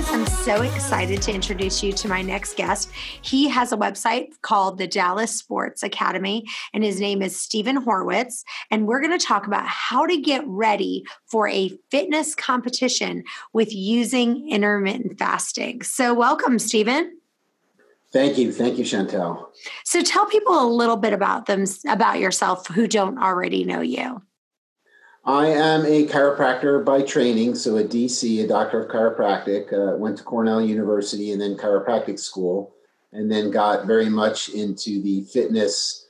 Guys, I'm so excited to introduce you to my next guest. He has a website called the Dallas Sports Academy, and his name is Stephen Horwitz. And we're going to talk about how to get ready for a fitness competition with using intermittent fasting. So, welcome, Stephen. Thank you. Thank you, Chantel. So, tell people a little bit about them, about yourself who don't already know you. I am a chiropractor by training, so a DC, a doctor of chiropractic. Uh, went to Cornell University and then chiropractic school, and then got very much into the fitness,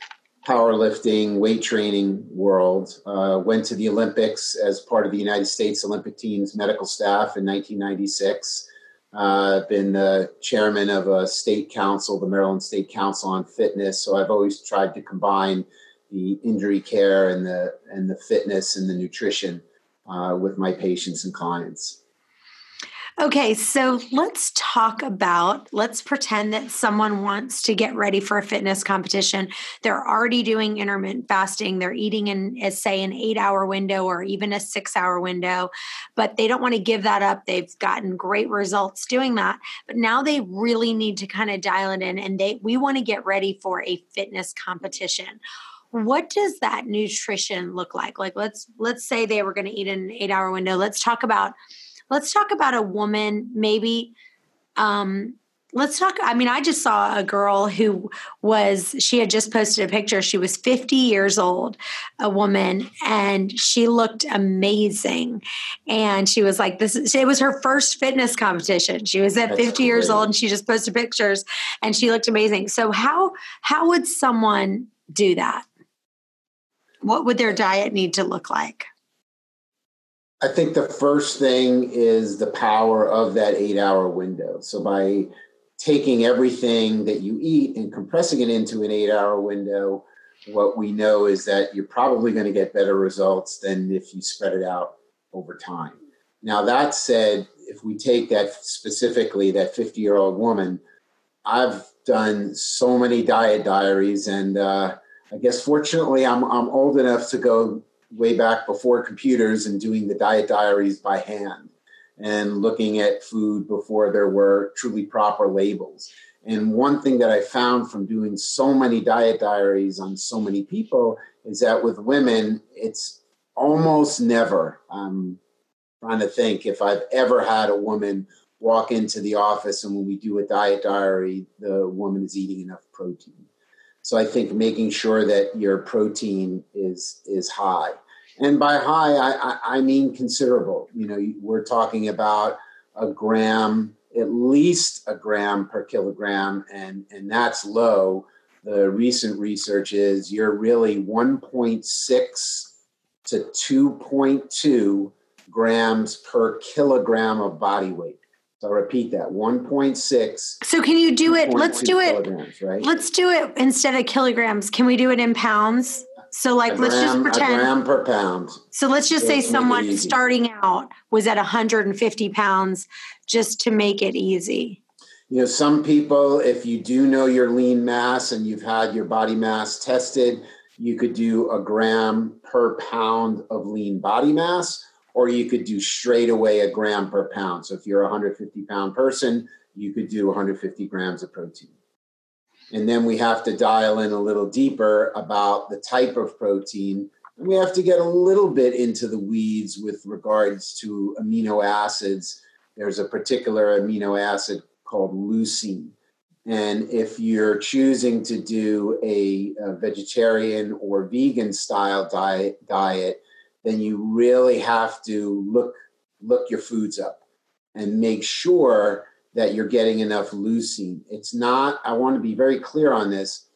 powerlifting, weight training world. Uh, went to the Olympics as part of the United States Olympic team's medical staff in 1996. Uh, been the chairman of a state council, the Maryland State Council on Fitness. So I've always tried to combine the injury care and the and the fitness and the nutrition uh, with my patients and clients. Okay, so let's talk about, let's pretend that someone wants to get ready for a fitness competition. They're already doing intermittent fasting. They're eating in, as say, an eight hour window or even a six hour window, but they don't want to give that up. They've gotten great results doing that. But now they really need to kind of dial it in and they, we want to get ready for a fitness competition what does that nutrition look like? Like let's let's say they were going to eat in an eight hour window. Let's talk about let's talk about a woman maybe um let's talk i mean i just saw a girl who was she had just posted a picture. She was 50 years old a woman and she looked amazing. And she was like this it was her first fitness competition. She was at That's 50 great. years old and she just posted pictures and she looked amazing. So how how would someone do that what would their diet need to look like? I think the first thing is the power of that eight hour window. So by taking everything that you eat and compressing it into an eight hour window, what we know is that you're probably going to get better results than if you spread it out over time. Now, that said, if we take that specifically, that 50 year old woman, I've done so many diet diaries and, uh, I guess fortunately I'm I'm old enough to go way back before computers and doing the diet diaries by hand and looking at food before there were truly proper labels. And one thing that I found from doing so many diet diaries on so many people is that with women, it's almost never. I'm trying to think if I've ever had a woman walk into the office and when we do a diet diary, the woman is eating enough protein. So I think making sure that your protein is is high, and by high I, I mean considerable. You know, we're talking about a gram, at least a gram per kilogram, and and that's low. The recent research is you're really 1.6 to 2.2 grams per kilogram of body weight. So I'll repeat that 1.6. So can you do it? Let's do it. Right? Let's do it instead of kilograms. Can we do it in pounds? So like gram, let's just pretend gram per pound. So let's just say someone starting out was at 150 pounds just to make it easy. You know, some people, if you do know your lean mass and you've had your body mass tested, you could do a gram per pound of lean body mass or you could do straight away a gram per pound. So if you're a 150 pound person, you could do 150 grams of protein. And then we have to dial in a little deeper about the type of protein. And we have to get a little bit into the weeds with regards to amino acids. There's a particular amino acid called leucine. And if you're choosing to do a, a vegetarian or vegan style diet, diet then you really have to look look your foods up and make sure that you're getting enough leucine. It's not, I want to be very clear on this.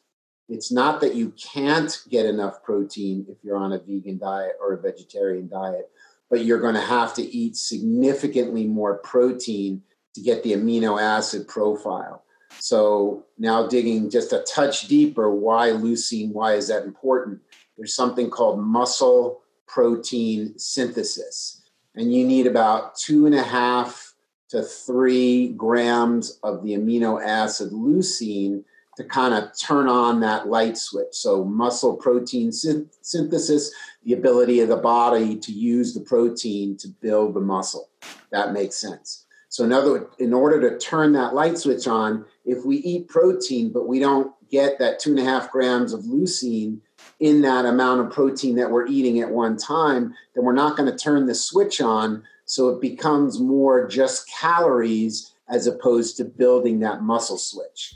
It's not that you can't get enough protein if you're on a vegan diet or a vegetarian diet, but you're going to have to eat significantly more protein to get the amino acid profile. So now digging just a touch deeper, why leucine? Why is that important? There's something called muscle protein synthesis. And you need about two and a half to three grams of the amino acid leucine to kind of turn on that light switch. So, muscle protein synthesis, the ability of the body to use the protein to build the muscle. That makes sense. So, in, other, in order to turn that light switch on, if we eat protein, but we don't get that two and a half grams of leucine in that amount of protein that we're eating at one time, then we're not going to turn the switch on. So, it becomes more just calories as opposed to building that muscle switch.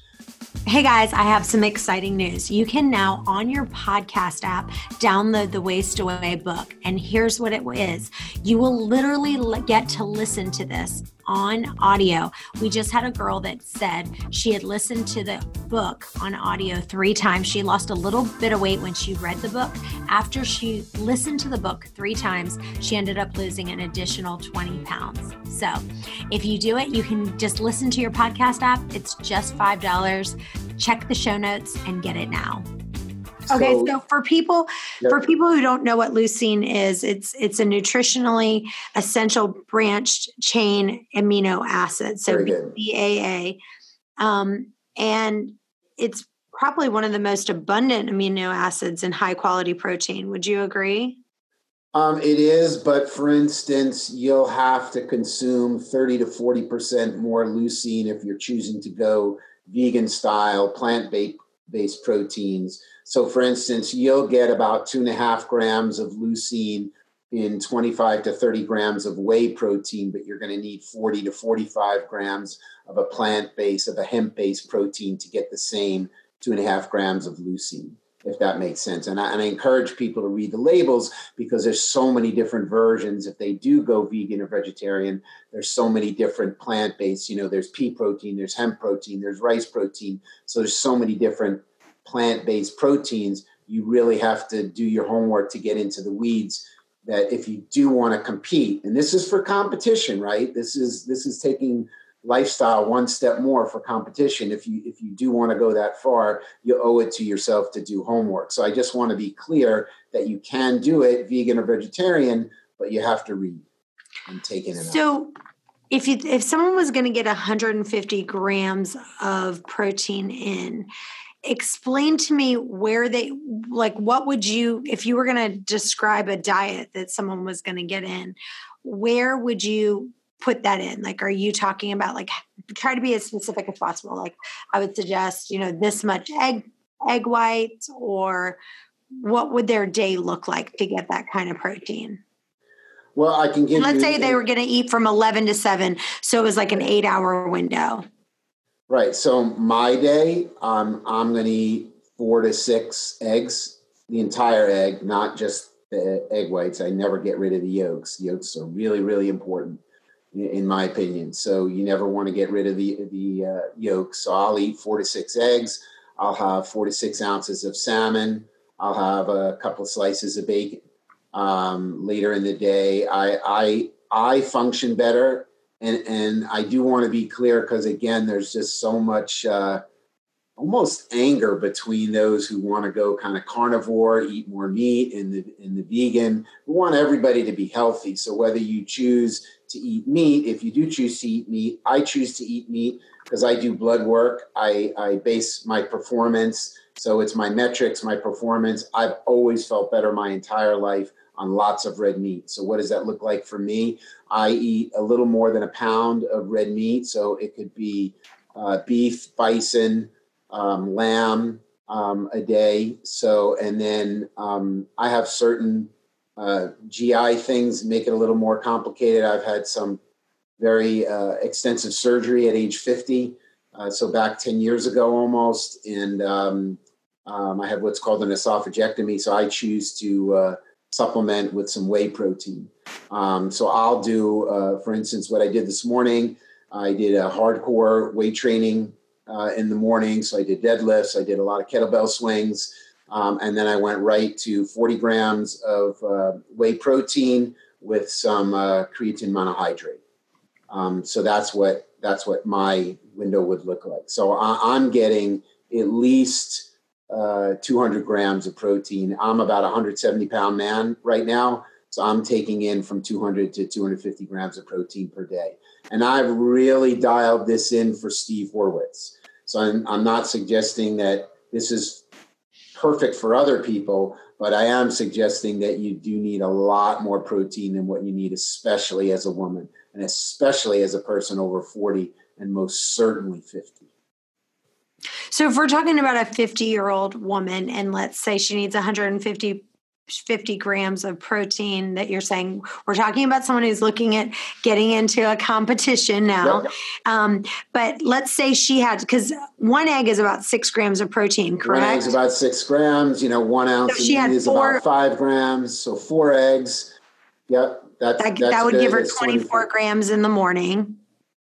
Hey guys, I have some exciting news. You can now, on your podcast app, download the Waist Away book. And here's what it is you will literally get to listen to this on audio. We just had a girl that said she had listened to the book on audio three times. She lost a little bit of weight when she read the book. After she listened to the book three times, she ended up losing an additional 20 pounds. So if you do it, you can just listen to your podcast app. It's just $5. Check the show notes and get it now. Okay, so, so for people yep. for people who don't know what leucine is, it's it's a nutritionally essential branched chain amino acid, so BAA, um, and it's probably one of the most abundant amino acids in high quality protein. Would you agree? Um, it is, but for instance, you'll have to consume 30 to 40% more leucine if you're choosing to go vegan style, plant based proteins. So, for instance, you'll get about two and a half grams of leucine in 25 to 30 grams of whey protein, but you're going to need 40 to 45 grams of a plant based, of a hemp based protein to get the same two and a half grams of leucine, if that makes sense. And I, and I encourage people to read the labels because there's so many different versions. If they do go vegan or vegetarian, there's so many different plant based. You know, there's pea protein, there's hemp protein, there's rice protein. So there's so many different plant based proteins, you really have to do your homework to get into the weeds. That if you do want to compete, and this is for competition, right? This is this is taking lifestyle one step more for competition. If you if you do want to go that far, you owe it to yourself to do homework. So I just want to be clear that you can do it, vegan or vegetarian, but you have to read and take it. So if you if someone was going to get 150 grams of protein in explain to me where they like what would you if you were going to describe a diet that someone was going to get in where would you put that in like are you talking about like try to be as specific as possible like i would suggest you know this much egg egg whites or what would their day look like to get that kind of protein well i can give let's you, say they were going to eat from 11 to 7 so it was like an eight hour window Right. So my day, um, I'm going to eat four to six eggs, the entire egg, not just the egg whites. I never get rid of the yolks. Yolks are really, really important, in my opinion. So you never want to get rid of the the uh, yolks. So I'll eat four to six eggs. I'll have four to six ounces of salmon. I'll have a couple of slices of bacon. Um, later in the day, I I I function better and and I do want to be clear because again, there's just so much uh, almost anger between those who want to go kind of carnivore, eat more meat, and the in the vegan. We want everybody to be healthy. So whether you choose to eat meat, if you do choose to eat meat, I choose to eat meat because I do blood work. I, I base my performance. So it's my metrics, my performance. I've always felt better my entire life on lots of red meat. So, what does that look like for me? I eat a little more than a pound of red meat. So, it could be uh, beef, bison, um, lamb um, a day. So, and then um, I have certain uh, GI things make it a little more complicated. I've had some very uh, extensive surgery at age 50. Uh, so, back 10 years ago almost. And um, um, I have what's called an esophagectomy. So, I choose to uh, supplement with some whey protein. Um, so I'll do, uh, for instance, what I did this morning. I did a hardcore weight training uh, in the morning. So I did deadlifts, I did a lot of kettlebell swings, um, and then I went right to 40 grams of uh, whey protein with some uh, creatine monohydrate. Um, so that's what that's what my window would look like. So I, I'm getting at least uh, 200 grams of protein. I'm about 170 pound man right now. So I'm taking in from 200 to 250 grams of protein per day. And I've really dialed this in for Steve Horwitz. So I'm, I'm not suggesting that this is perfect for other people, but I am suggesting that you do need a lot more protein than what you need, especially as a woman and especially as a person over 40 and most certainly 50. So if we're talking about a 50 year old woman and let's say she needs 150 50 grams of protein that you're saying we're talking about someone who's looking at getting into a competition now. Yep. um, but let's say she had because one egg is about six grams of protein correct one egg is about six grams you know one ounce so she had is four, about five grams so four eggs. Yep that's, that, that's that would give her 24, 24 grams in the morning.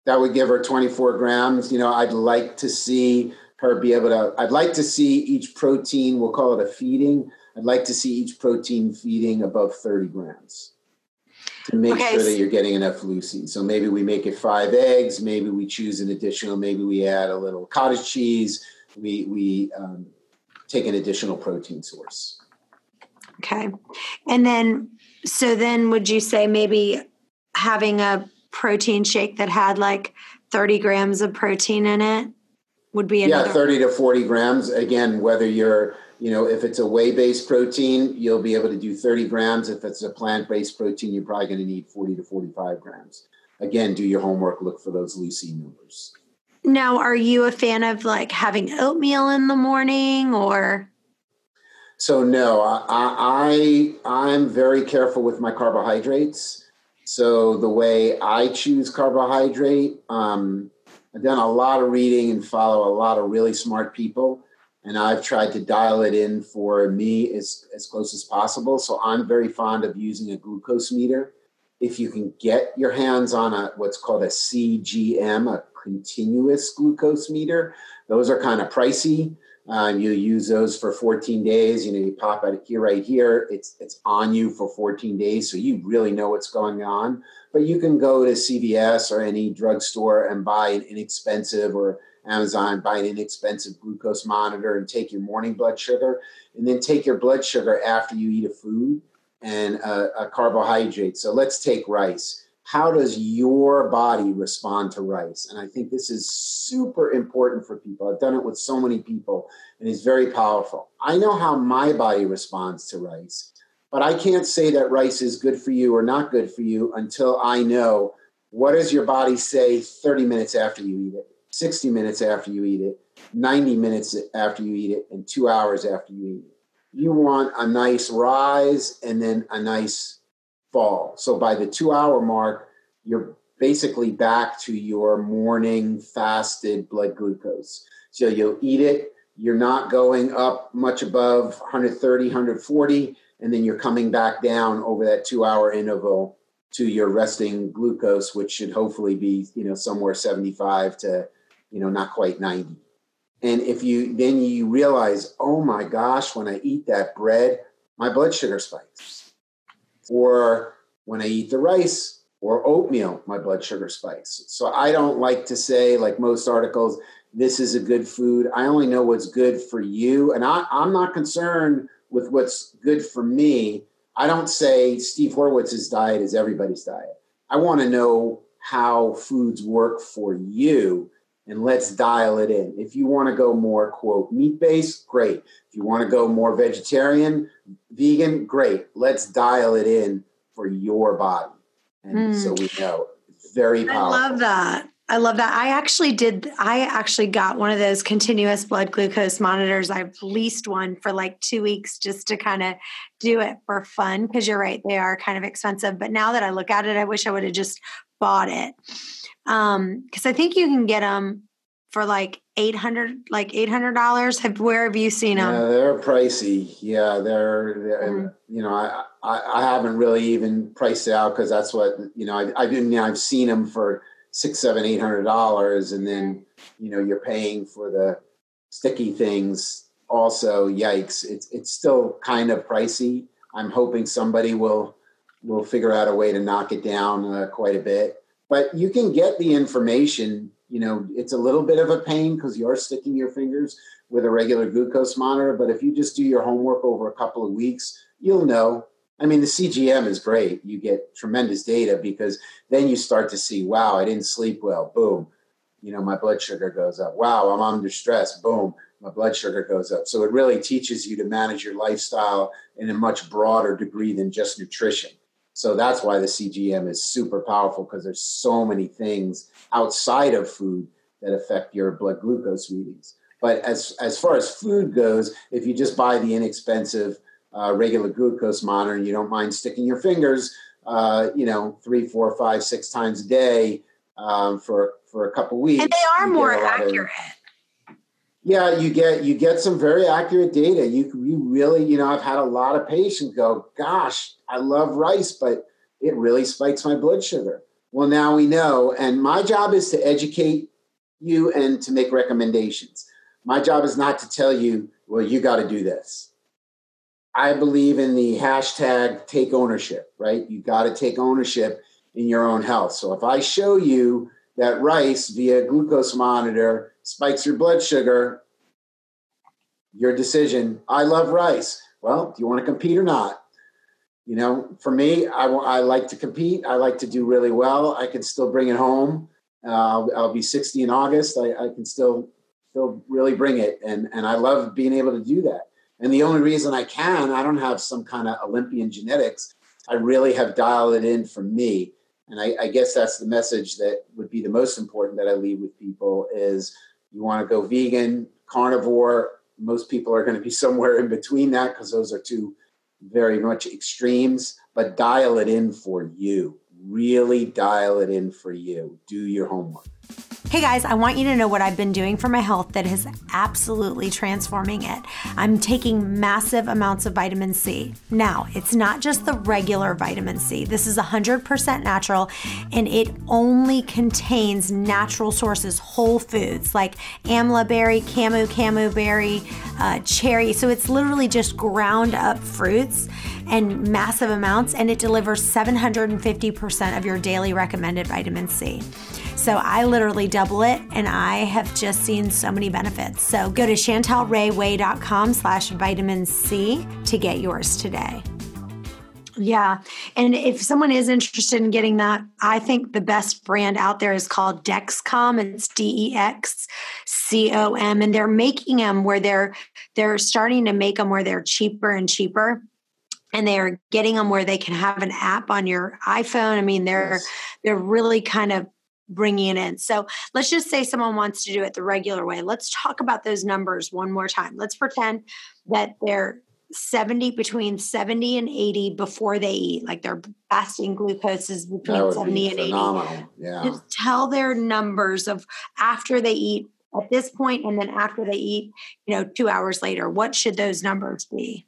That would give her 24 grams. You know i'd like to see her be able to i'd like to see each protein we'll call it a feeding i'd like to see each protein feeding above 30 grams to make okay. sure that you're getting enough leucine so maybe we make it five eggs maybe we choose an additional maybe we add a little cottage cheese we we um, take an additional protein source okay and then so then would you say maybe having a protein shake that had like 30 grams of protein in it would be another. yeah 30 to 40 grams again whether you're you know if it's a whey-based protein you'll be able to do 30 grams. If it's a plant-based protein you're probably going to need 40 to 45 grams. Again do your homework look for those leucine numbers. Now are you a fan of like having oatmeal in the morning or? So no i i i'm very careful with my carbohydrates. So the way i choose carbohydrate um, I've done a lot of reading and follow a lot of really smart people, and I've tried to dial it in for me as, as close as possible. So I'm very fond of using a glucose meter. If you can get your hands on a what's called a CGM, a continuous glucose meter, those are kind of pricey. Um, you use those for 14 days. You know, you pop it here, right here. It's it's on you for 14 days, so you really know what's going on. But you can go to CVS or any drugstore and buy an inexpensive or Amazon, buy an inexpensive glucose monitor and take your morning blood sugar, and then take your blood sugar after you eat a food and a, a carbohydrate. So let's take rice how does your body respond to rice? And I think this is super important for people. I've done it with so many people and it's very powerful. I know how my body responds to rice, but I can't say that rice is good for you or not good for you until I know what does your body say 30 minutes after you eat it, 60 minutes after you eat it, 90 minutes after you eat it, and two hours after you eat it. You want a nice rise and then a nice fall. So by the two hour mark, you're basically back to your morning fasted blood glucose. So you'll eat it, you're not going up much above 130, 140, and then you're coming back down over that two hour interval to your resting glucose, which should hopefully be, you know, somewhere 75 to, you know, not quite 90. And if you then you realize, oh my gosh, when I eat that bread, my blood sugar spikes or when I eat the rice or oatmeal, my blood sugar spikes. So I don't like to say, like most articles, this is a good food. I only know what's good for you. And I, am not concerned with what's good for me. I don't say Steve Horowitz's diet is everybody's diet. I want to know how foods work for you and let's dial it in. If you want to go more, quote, meat based, great. If you want to go more vegetarian, vegan, great. Let's dial it in for your body. And mm. so we know very powerful. I love that. I love that. I actually did. I actually got one of those continuous blood glucose monitors. I've leased one for like two weeks just to kind of do it for fun. Because you're right, they are kind of expensive. But now that I look at it, I wish I would have just bought it um because i think you can get them for like 800 like $800 have where have you seen them yeah, they're pricey yeah they're, they're mm. you know I, I, I haven't really even priced it out because that's what you know I, I've been you know, I've seen them for six seven eight hundred dollars and then you know you're paying for the sticky things also yikes. It's it's still kind of pricey. I'm hoping somebody will will figure out a way to knock it down uh, quite a bit. But you can get the information you know it's a little bit of a pain because you're sticking your fingers with a regular glucose monitor but if you just do your homework over a couple of weeks you'll know I mean, the CGM is great. You get tremendous data because then you start to see, wow, I didn't sleep well. Boom. You know, my blood sugar goes up. Wow, I'm under stress. Boom, my blood sugar goes up. So it really teaches you to manage your lifestyle in a much broader degree than just nutrition. So that's why the CGM is super powerful because there's so many things outside of food that affect your blood glucose readings. But as as far as food goes, if you just buy the inexpensive uh, regular glucose monitor and you don't mind sticking your fingers, uh, you know, three, four, five, six times a day um, for for a couple weeks, and they are more accurate. Of, yeah, you get you get some very accurate data. You you really you know I've had a lot of patients go, gosh, I love rice, but it really spikes my blood sugar. Well, now we know, and my job is to educate you and to make recommendations. My job is not to tell you, well, you got to do this. I believe in the hashtag take ownership, right? You got to take ownership in your own health. So if I show you that rice via glucose monitor spikes your blood sugar, your decision. I love rice. Well, do you want to compete or not? You know, for me, I, I like to compete. I like to do really well. I can still bring it home. Uh, I'll, be 60 in August. I, I can still still really bring it, and and I love being able to do that. And the only reason I can, I don't have some kind of Olympian genetics. I really have dialed it in for me. And I, I guess that's the message that would be the most important that I leave with people is you want to go vegan, carnivore. Most people are going to be somewhere in between that because those are two very much extremes, but dial it in for you. Really dial it in for you. Do your homework. Hey guys, I want you to know what I've been doing for my health that is absolutely transforming it. I'm taking massive amounts of vitamin C. Now, it's not just the regular vitamin C. This is 100% natural and it only contains natural sources, whole foods like amla berry, camu camu berry, uh, cherry. So it's literally just ground up fruits and massive amounts, and it delivers 750% of your daily recommended vitamin C. So I literally double it and I have just seen so many benefits. So go to chantelrayway.com slash vitamin C to get yours today. Yeah. And if someone is interested in getting that, I think the best brand out there is called Dexcom. It's D E X C O M. And they're making them where they're they're starting to make them where they're cheaper and cheaper. And they're getting them where they can have an app on your iPhone. I mean, they're yes. they're really kind of bringing it in. So let's just say someone wants to do it the regular way. Let's talk about those numbers one more time. Let's pretend that they're 70 between 70 and 80 before they eat like their fasting glucose is between 70 be and 80 yeah just tell their numbers of after they eat at this point and then after they eat you know two hours later what should those numbers be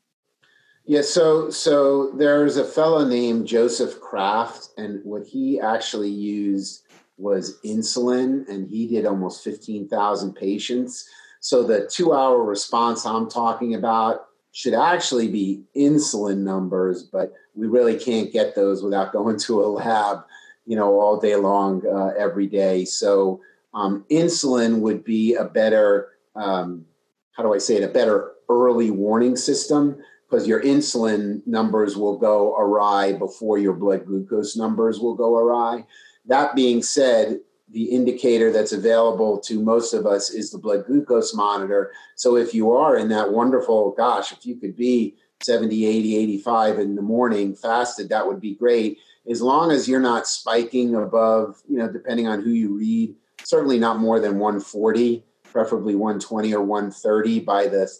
yeah so so there's a fellow named joseph kraft and what he actually used was insulin, and he did almost 15,000 patients. So the two hour response I'm talking about should actually be insulin numbers, but we really can't get those without going to a lab, you know, all day long, uh, every day. So um, insulin would be a better, um, how do I say it, a better early warning system because your insulin numbers will go awry before your blood glucose numbers will go awry. That being said, the indicator that's available to most of us is the blood glucose monitor. So if you are in that wonderful, gosh, if you could be 70, 80, 85 in the morning fasted, that would be great. As long as you're not spiking above, you know, depending on who you read, certainly not more than 140, preferably 120 or 130 by the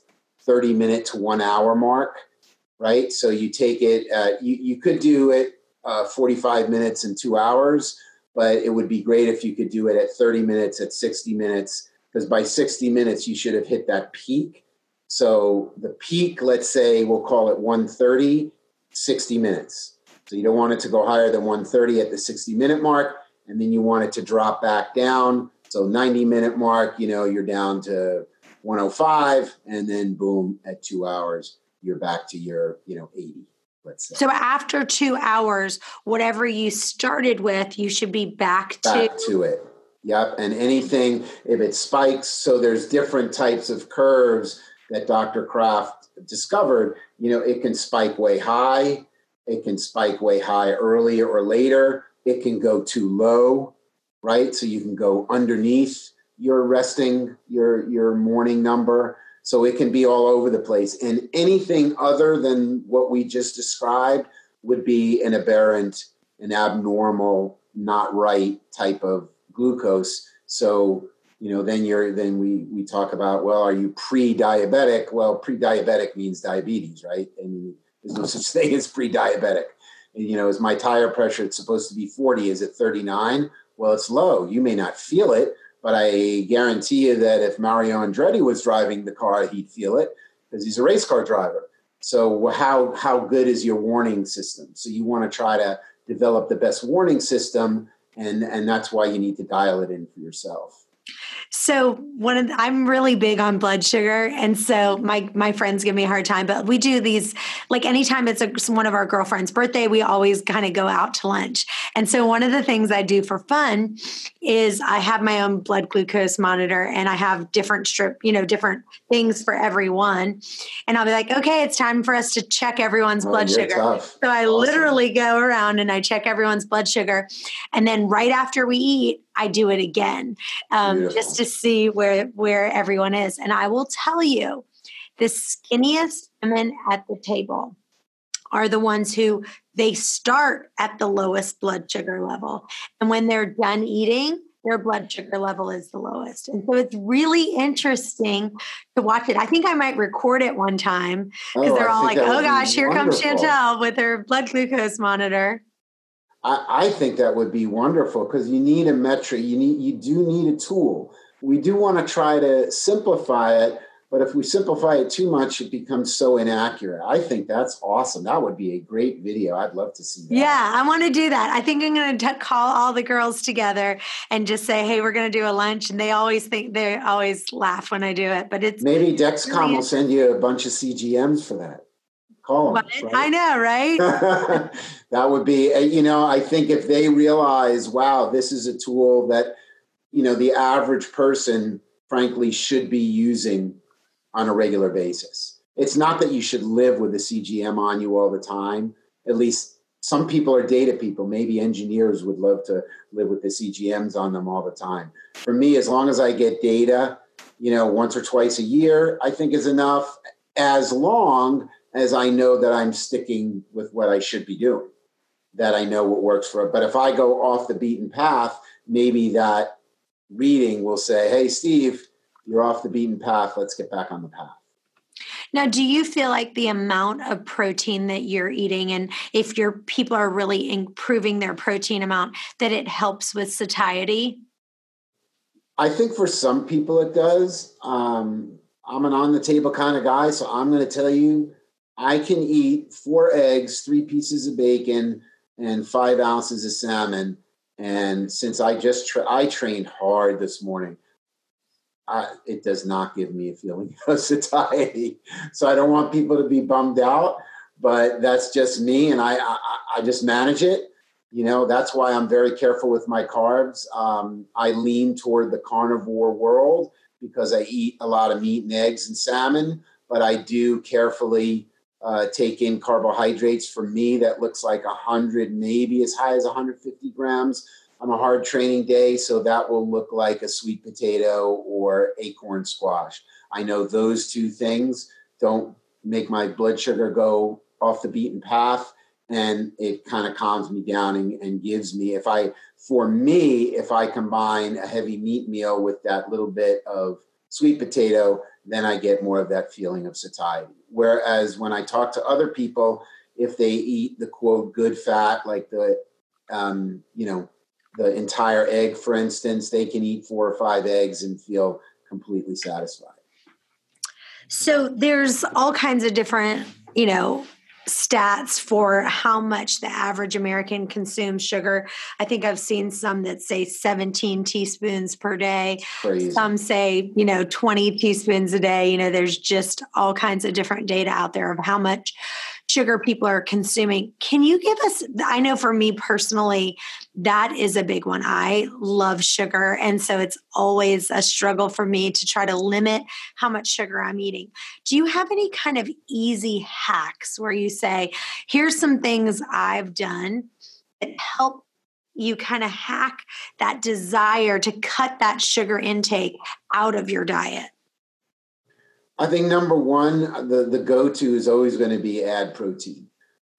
30 minute to one hour mark, right? So you take it, uh, you, you could do it uh, 45 minutes and two hours but it would be great if you could do it at 30 minutes, at 60 minutes, because by 60 minutes, you should have hit that peak. So the peak, let's say we'll call it 130, 60 minutes. So you don't want it to go higher than 130 at the 60 minute mark, and then you want it to drop back down. So 90 minute mark, you know, you're down to 105, and then boom, at two hours, you're back to your, you know, 80 let's say. So after two hours, whatever you started with, you should be back, to, back to to it. Yep. And anything if it spikes, so there's different types of curves that Dr. Kraft discovered. You know, it can spike way high. It can spike way high earlier or later. It can go too low, right? So you can go underneath your resting, your your morning number. So it can be all over the place. And anything other than what we just described would be an aberrant, an abnormal, not right type of glucose. So you know then you're then we we talk about well are you pre-diabetic? Well pre-diabetic means diabetes right? And there's no such thing as pre-diabetic. And, you know is my tire pressure it's supposed to be 40 is it 39 well it's low. You may not feel it but i guarantee you that if mario andretti was driving the car he'd feel it because he's a race car driver. So how how good is your warning system? So you want to try to develop the best warning system and and that's why you need to dial it in for yourself so one of the, I'm really big on blood sugar, and so my my friends give me a hard time. But we do these like anytime it's a, one of our girlfriends' birthday, we always kind of go out to lunch. And so one of the things I do for fun is I have my own blood glucose monitor, and I have different strip, you know, different things for everyone. And I'll be like, okay, it's time for us to check everyone's oh, blood sugar. Tough. So I awesome. literally go around and I check everyone's blood sugar, and then right after we eat, I do it again um, just to see where where everyone is. And I will tell you, the skinniest women at the table are the ones who they start at the lowest blood sugar level, and when they're done eating, their blood sugar level is the lowest. And so it's really interesting to watch it. I think I might record it one time because oh, they're all like, oh gosh, here comes Chantel with her blood glucose monitor. I, I think that would be wonderful because you need a metric. You need you do need a tool. We do want to try to simplify it, but if we simplify it too much, it becomes so inaccurate. I think that's awesome. That would be a great video. I'd love to see that. Yeah, I want to do that. I think I'm going to call all the girls together and just say, "Hey, we're going to do a lunch." And they always think they always laugh when I do it, but it's maybe Dexcom really will send you a bunch of CGMs for that. Them, right? I know, right? that would be, uh, you know, I think if they realize, wow, this is a tool that, you know, the average person, frankly, should be using on a regular basis. It's not that you should live with a CGM on you all the time. At least some people are data people. Maybe engineers would love to live with the CGMs on them all the time. For me, as long as I get data, you know, once or twice a year, I think is enough. As long as I know that I'm sticking with what I should be doing, that I know what works for it. But if I go off the beaten path, maybe that reading will say, hey, Steve, you're off the beaten path. Let's get back on the path. Now, do you feel like the amount of protein that you're eating, and if your people are really improving their protein amount, that it helps with satiety? I think for some people it does. Um, I'm an on the table kind of guy, so I'm going to tell you I can eat four eggs, three pieces of bacon, and five ounces of salmon. And since I just tra- I trained hard this morning, I, it does not give me a feeling of satiety. So I don't want people to be bummed out, but that's just me, and I I, I just manage it. You know, that's why I'm very careful with my carbs. Um, I lean toward the carnivore world because I eat a lot of meat and eggs and salmon, but I do carefully uh, take in carbohydrates. For me, that looks like 100, maybe as high as 150 grams on a hard training day. So that will look like a sweet potato or acorn squash. I know those two things don't make my blood sugar go off the beaten path and it kind of calms me down and, and, gives me if i for me if i combine a heavy meat meal with that little bit of sweet potato then i get more of that feeling of satiety Whereas when I talk to other people, if they eat the quote good fat, like the, um, you know, the entire egg, for instance, they can eat four or five eggs and feel completely satisfied. So there's all kinds of different, you know, stats for how much the average American consumes sugar. I think I've seen some that say 17 teaspoons per day. Crazy. Some say, you know, 20 teaspoons a day. You know, there's just all kinds of different data out there of how much sugar people are consuming. Can you give us? I know for me personally, that is a big one. I love sugar. And so it's always a struggle for me to try to limit how much sugar I'm eating. Do you have any kind of easy hacks where you say, here's some things I've done that help you kind of hack that desire to cut that sugar intake out of your diet? I think number one, the, the go to is always going to be add protein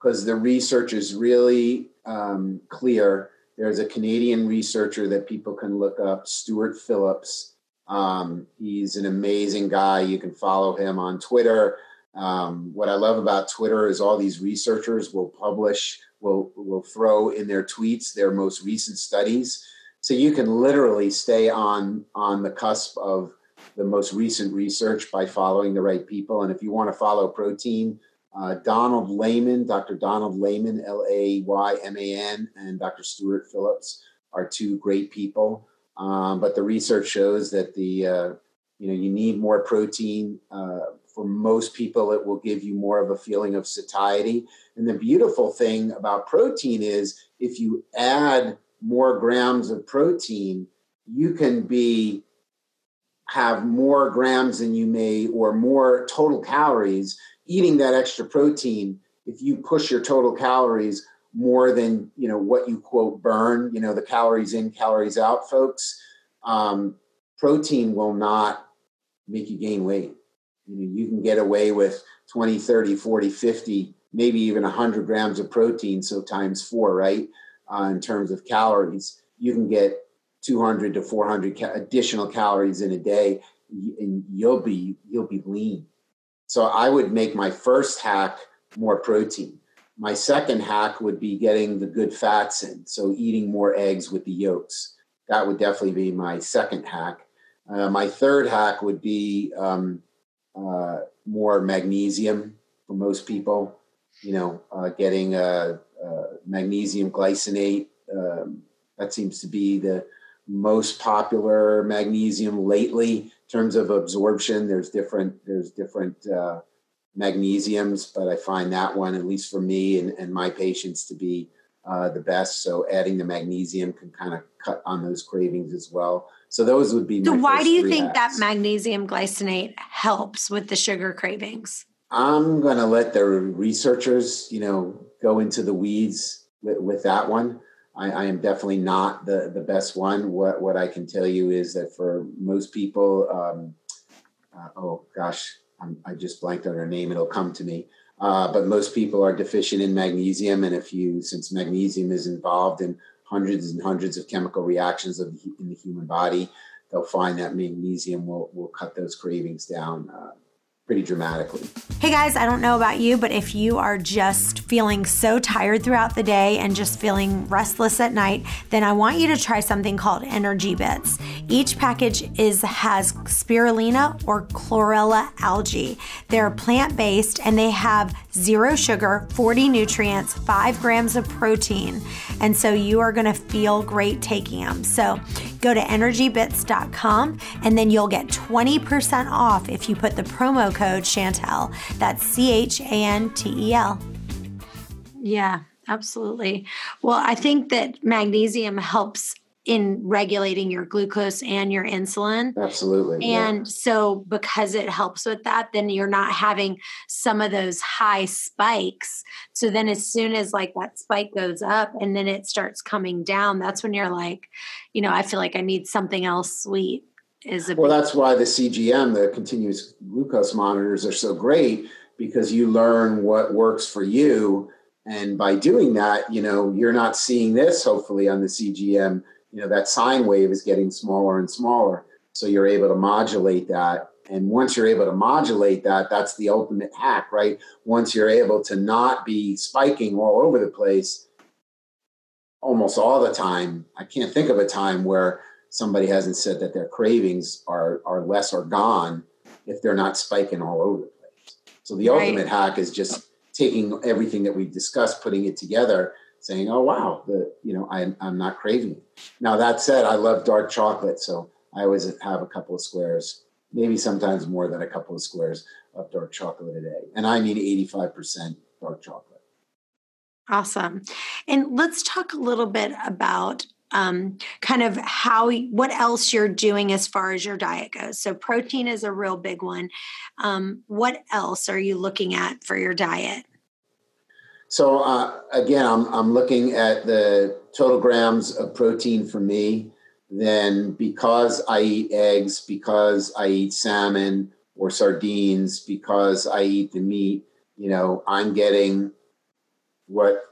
because the research is really um, clear. There's a Canadian researcher that people can look up, Stuart Phillips. Um, he's an amazing guy. You can follow him on Twitter. Um, what I love about Twitter is all these researchers will publish, will will throw in their tweets their most recent studies, so you can literally stay on on the cusp of the most recent research by following the right people. And if you want to follow protein, uh, Donald Layman, Dr. Donald Layman, L A Y M A N, and Dr. Stuart Phillips are two great people. Um, but the research shows that the uh, you know you need more protein. Uh, for most people, it will give you more of a feeling of satiety. And the beautiful thing about protein is if you add more grams of protein, you can be have more grams than you may or more total calories eating that extra protein if you push your total calories more than you know what you quote burn you know the calories in calories out folks um, protein will not make you gain weight. You know you can get away with 20 30 40 50 maybe even 100 grams of protein so times four right uh, in terms of calories. You can get 200 to 400 ca- additional calories in a day and you'll be you'll be lean. So i would make my first hack more protein. My second hack would be getting the good fats in so eating more eggs with the yolks. That would definitely be my second hack. Uh, my third hack would be um, uh, more magnesium for most people you know uh, getting a, a magnesium glycinate um, that seems to be the most popular magnesium lately in terms of absorption. There's different there's different uh, magnesiums, but I find that one, at least for me and, and my patients, to be uh, the best. So adding the magnesium can kind of cut on those cravings as well. So those would be. So why do you think hacks. that magnesium glycinate helps with the sugar cravings? I'm going to let the researchers, you know, go into the weeds with, with that one. I, I, am definitely not the, the best one. What, what I can tell you is that for most people, um, uh, oh gosh, I'm, i just blanked on her name. It'll come to me. Uh, but most people are deficient in magnesium, and if you, since magnesium is involved in hundreds and hundreds of chemical reactions of, in the human body, they'll find that magnesium will will cut those cravings down. Uh, pretty dramatically. Hey guys, I don't know about you, but if you are just feeling so tired throughout the day and just feeling restless at night, then I want you to try something called Energy Bits. Each package is has spirulina or chlorella algae. They're plant-based and they have zero sugar, 40 nutrients, 5 grams of protein. And so you are going to feel great taking them. So go to energybits.com and then you'll get 20% off if you put the promo code Chantel. That's C H A N T E L. Yeah, absolutely. Well, I think that magnesium helps in regulating your glucose and your insulin. Absolutely. And yeah. so because it helps with that, then you're not having some of those high spikes. So then as soon as like that spike goes up and then it starts coming down, that's when you're like, you know, I feel like I need something else sweet is a well that's why the cgm the continuous glucose monitors are so great because you learn what works for you and by doing that you know you're not seeing this hopefully on the cgm you know that sine wave is getting smaller and smaller so you're able to modulate that and once you're able to modulate that that's the ultimate hack right once you're able to not be spiking all over the place almost all the time i can't think of a time where somebody hasn't said that their cravings are are less or gone if they're not spiking all over the place. So the right. ultimate hack is just taking everything that we've discussed, putting it together, saying, "Oh wow, the you know I'm I'm not craving it." Now that said, I love dark chocolate, so I always have a couple of squares, maybe sometimes more than a couple of squares of dark chocolate a day, and I mean 85% dark chocolate. Awesome. And let's talk a little bit about um, kind of how what else you're doing as far as your diet goes. So protein is a real big one. Um, what else are you looking at for your diet? So uh, again, I'm I'm looking at the total grams of protein for me. Then because I eat eggs, because I eat salmon or sardines, because I eat the meat, you know, I'm getting what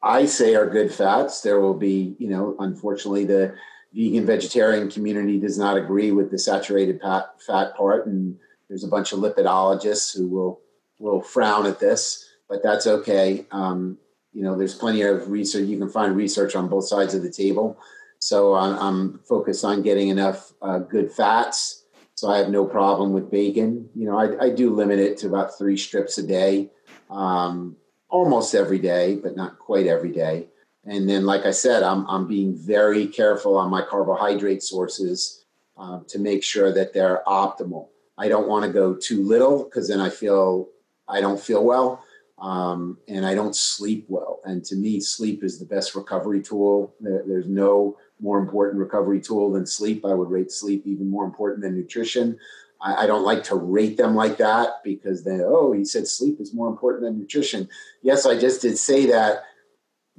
I say are good fats. There will be, you know, unfortunately, the vegan vegetarian community does not agree with the saturated fat, part, and there's a bunch of lipidologists who will will frown at this, but that's okay. Um, you know, there's plenty of research. You can find research on both sides of the table. So I'm, I'm focused on getting enough uh, good fats. So I have no problem with bacon. You know, I, I do limit it to about three strips a day. Um, almost every day, but not quite every day. And then, like I said, I'm, I'm being very careful on my carbohydrate sources uh, to make sure that they're optimal. I don't want to go too little because then I feel I don't feel well um, and I don't sleep well. And to me, sleep is the best recovery tool. There, there's no more important recovery tool than sleep. I would rate sleep even more important than nutrition. I, I don't like to rate them like that because then, oh, he said sleep is more important than nutrition. Yes, I just did say that.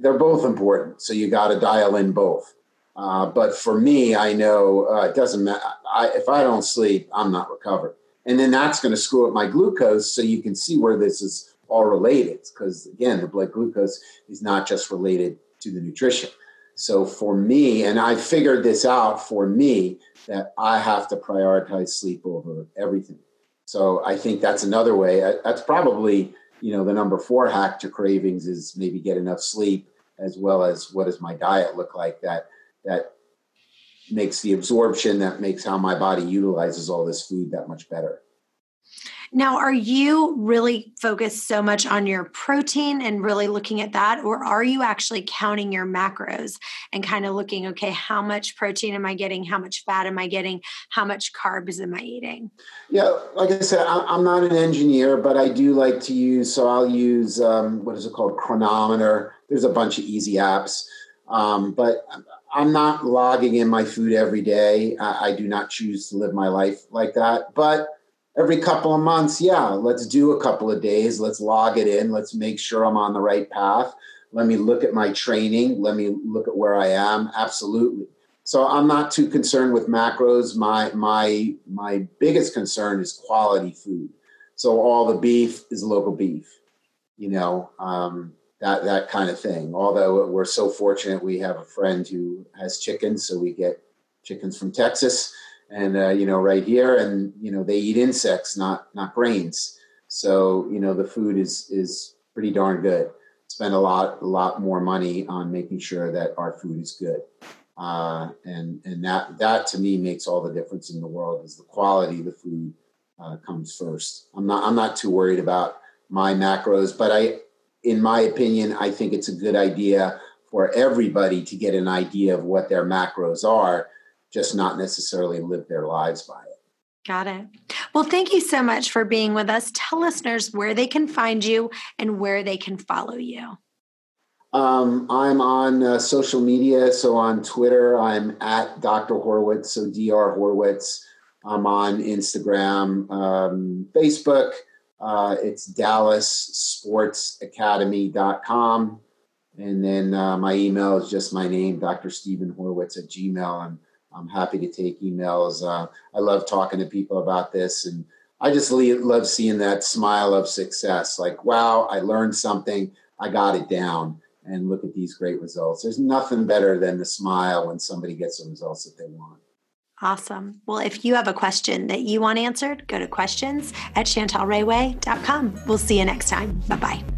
They're both important. So you got to dial in both. Uh, but for me, I know uh, it doesn't matter. I, if I don't sleep, I'm not recovered. And then that's going to screw up my glucose. So you can see where this is all related. Because again, the blood glucose is not just related to the nutrition. So for me, and I figured this out for me, that I have to prioritize sleep over everything. So I think that's another way. Uh, that's probably you know the number four hack to cravings is maybe get enough sleep as well as what does my diet look like that that makes the absorption that makes how my body utilizes all this food that much better. Now, are you really focused so much on your protein and really looking at that? Or are you actually counting your macros and kind of looking, okay, how much protein am I getting? How much fat am I getting? How much carbs am I eating? Yeah, like I said, I'm not an engineer, but I do like to use, so I'll use, um, what is it called? Cronometer. There's a bunch of easy apps. Um, but I'm not logging in my food every day. I, I do not choose to live my life like that. But every couple of months, yeah, let's do a couple of days. Let's log it in. Let's make sure I'm on the right path. Let me look at my training. Let me look at where I am. Absolutely. So I'm not too concerned with macros. My my my biggest concern is quality food. So all the beef is local beef. You know, um, that that kind of thing. Although we're so fortunate, we have a friend who has chickens, so we get chickens from Texas and uh, you know right here and you know they eat insects not not grains. So you know the food is is pretty darn good. Spend a lot a lot more money on making sure that our food is good. Uh, and and that that to me makes all the difference in the world is the quality of the food uh, comes first. I'm not i'm not too worried about my macros but i in my opinion i think it's a good idea for everybody to get an idea of what their macros are just not necessarily live their lives by it. Got it. Well, thank you so much for being with us. Tell listeners where they can find you and where they can follow you. Um, I'm on uh, social media. So on Twitter, I'm at Dr. Horwitz, so Dr. Horwitz. I'm on Instagram, um, Facebook. Uh, it's DallasSportsAcademy.com. And then uh, my email is just my name, Dr. Stephen Horwitz at Gmail. I'm I'm happy to take emails. Uh, I love talking to people about this, and I just love seeing that smile of success. Like, wow, I learned something, I got it down, and look at these great results. There's nothing better than the smile when somebody gets the results that they want. Awesome. Well, if you have a question that you want answered, go to questions at chantelrayway.com. We'll see you next time. Bye bye.